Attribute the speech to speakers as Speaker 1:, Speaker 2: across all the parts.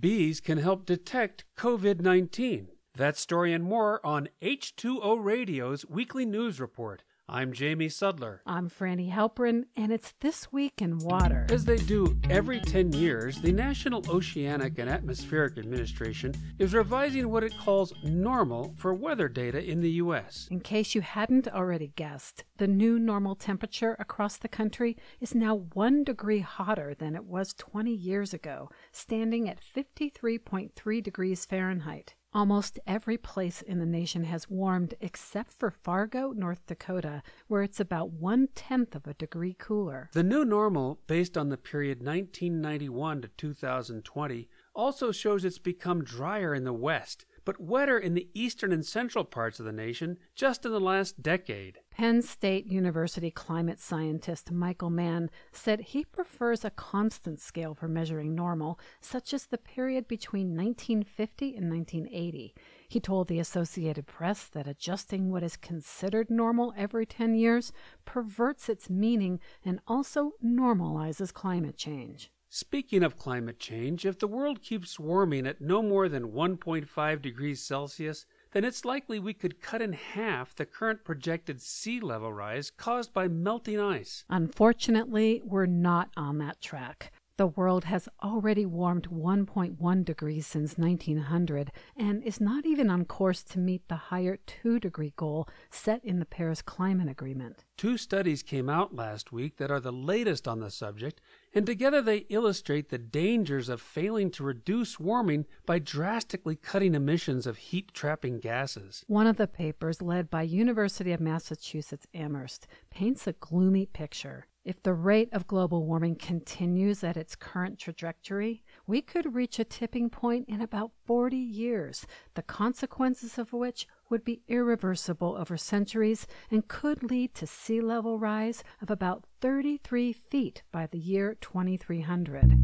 Speaker 1: bees can help detect COVID 19. That story and more on H2O Radio's weekly news report. I'm Jamie Sudler.
Speaker 2: I'm Franny Halperin, and it's This Week in Water.
Speaker 1: As they do every 10 years, the National Oceanic and Atmospheric Administration is revising what it calls normal for weather data in the U.S.
Speaker 2: In case you hadn't already guessed, the new normal temperature across the country is now one degree hotter than it was 20 years ago, standing at 53.3 degrees Fahrenheit. Almost every place in the nation has warmed except for Fargo, North Dakota, where it's about one tenth of a degree cooler.
Speaker 1: The new normal, based on the period 1991 to 2020, also shows it's become drier in the West but wetter in the eastern and central parts of the nation just in the last decade.
Speaker 2: Penn State University climate scientist Michael Mann said he prefers a constant scale for measuring normal, such as the period between 1950 and 1980. He told the Associated Press that adjusting what is considered normal every 10 years perverts its meaning and also normalizes climate change.
Speaker 1: Speaking of climate change, if the world keeps warming at no more than 1.5 degrees Celsius, then it's likely we could cut in half the current projected sea level rise caused by melting ice.
Speaker 2: Unfortunately, we're not on that track. The world has already warmed 1.1 degrees since 1900 and is not even on course to meet the higher 2 degree goal set in the Paris Climate Agreement.
Speaker 1: Two studies came out last week that are the latest on the subject, and together they illustrate the dangers of failing to reduce warming by drastically cutting emissions of heat trapping gases.
Speaker 2: One of the papers, led by University of Massachusetts Amherst, paints a gloomy picture. If the rate of global warming continues at its current trajectory, we could reach a tipping point in about 40 years, the consequences of which would be irreversible over centuries and could lead to sea level rise of about 33 feet by the year 2300.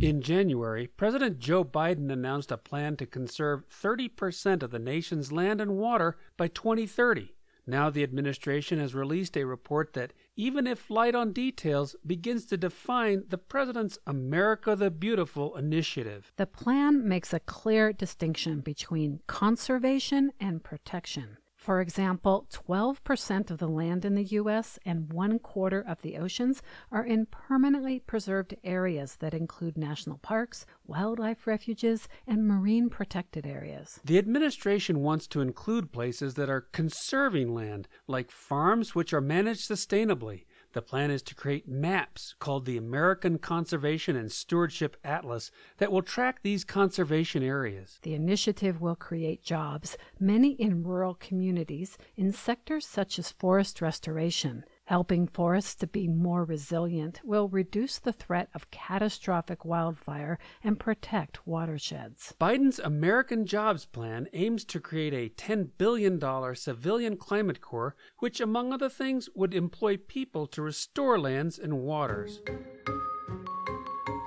Speaker 1: In January, President Joe Biden announced a plan to conserve 30% of the nation's land and water by 2030. Now the administration has released a report that, even if light on details, begins to define the president's America the Beautiful initiative.
Speaker 2: The plan makes a clear distinction between conservation and protection. For example, 12% of the land in the U.S. and one quarter of the oceans are in permanently preserved areas that include national parks, wildlife refuges, and marine protected areas.
Speaker 1: The administration wants to include places that are conserving land, like farms which are managed sustainably, the plan is to create maps called the American Conservation and Stewardship Atlas that will track these conservation areas.
Speaker 2: The initiative will create jobs, many in rural communities, in sectors such as forest restoration, Helping forests to be more resilient will reduce the threat of catastrophic wildfire and protect watersheds.
Speaker 1: Biden's American Jobs Plan aims to create a $10 billion civilian climate corps, which, among other things, would employ people to restore lands and waters.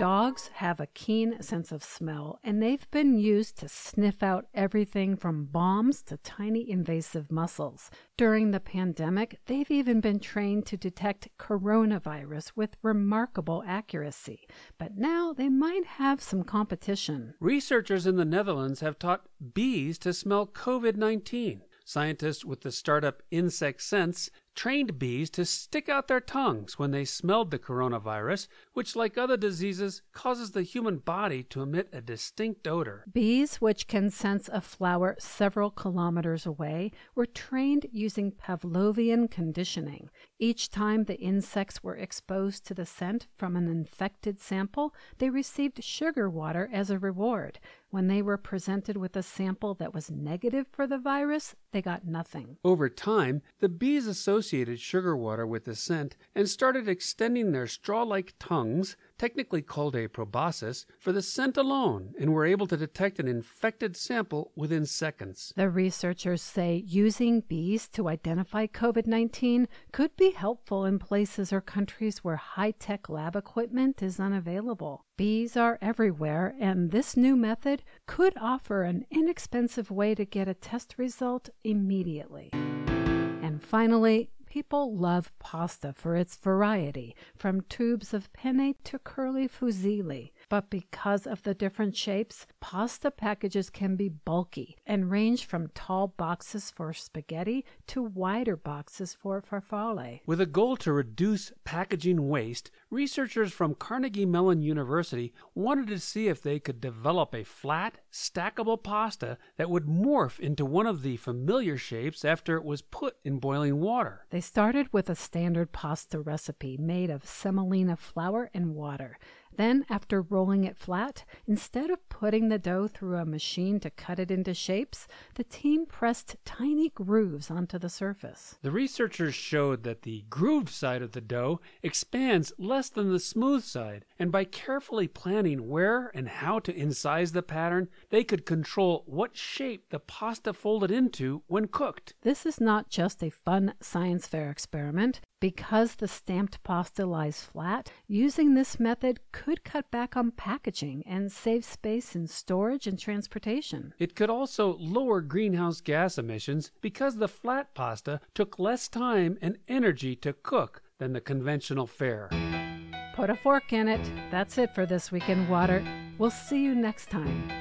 Speaker 2: Dogs have a keen sense of smell, and they've been used to sniff out everything from bombs to tiny invasive mussels. During the pandemic, they've even been trained to detect coronavirus with remarkable accuracy. But now they might have some competition.
Speaker 1: Researchers in the Netherlands have taught bees to smell COVID 19. Scientists with the startup InsectSense trained bees to stick out their tongues when they smelled the coronavirus, which, like other diseases, causes the human body to emit a distinct odor.
Speaker 2: Bees, which can sense a flower several kilometers away, were trained using Pavlovian conditioning. Each time the insects were exposed to the scent from an infected sample, they received sugar water as a reward. When they were presented with a sample that was negative for the virus, they got nothing.
Speaker 1: Over time, the bees associated sugar water with the scent and started extending their straw like tongues technically called a proboscis, for the scent alone and were able to detect an infected sample within seconds.
Speaker 2: The researchers say using bees to identify COVID 19 could be helpful in places or countries where high tech lab equipment is unavailable. Bees are everywhere, and this new method could offer an inexpensive way to get a test result immediately. Finally, People love pasta for its variety, from tubes of penne to curly fusilli. But because of the different shapes, pasta packages can be bulky and range from tall boxes for spaghetti to wider boxes for farfalle.
Speaker 1: With a goal to reduce packaging waste, researchers from Carnegie Mellon University wanted to see if they could develop a flat, stackable pasta that would morph into one of the familiar shapes after it was put in boiling water.
Speaker 2: They started with a standard pasta recipe made of semolina flour and water. Then, after rolling it flat, instead of putting the dough through a machine to cut it into shapes, the team pressed tiny grooves onto the surface.
Speaker 1: The researchers showed that the grooved side of the dough expands less than the smooth side, and by carefully planning where and how to incise the pattern, they could control what shape the pasta folded into when cooked.
Speaker 2: This is not just a fun science fair experiment. Because the stamped pasta lies flat, using this method could cut back on packaging and save space in storage and transportation.
Speaker 1: It could also lower greenhouse gas emissions because the flat pasta took less time and energy to cook than the conventional fare.
Speaker 2: Put a fork in it. That's it for this week in water. We'll see you next time.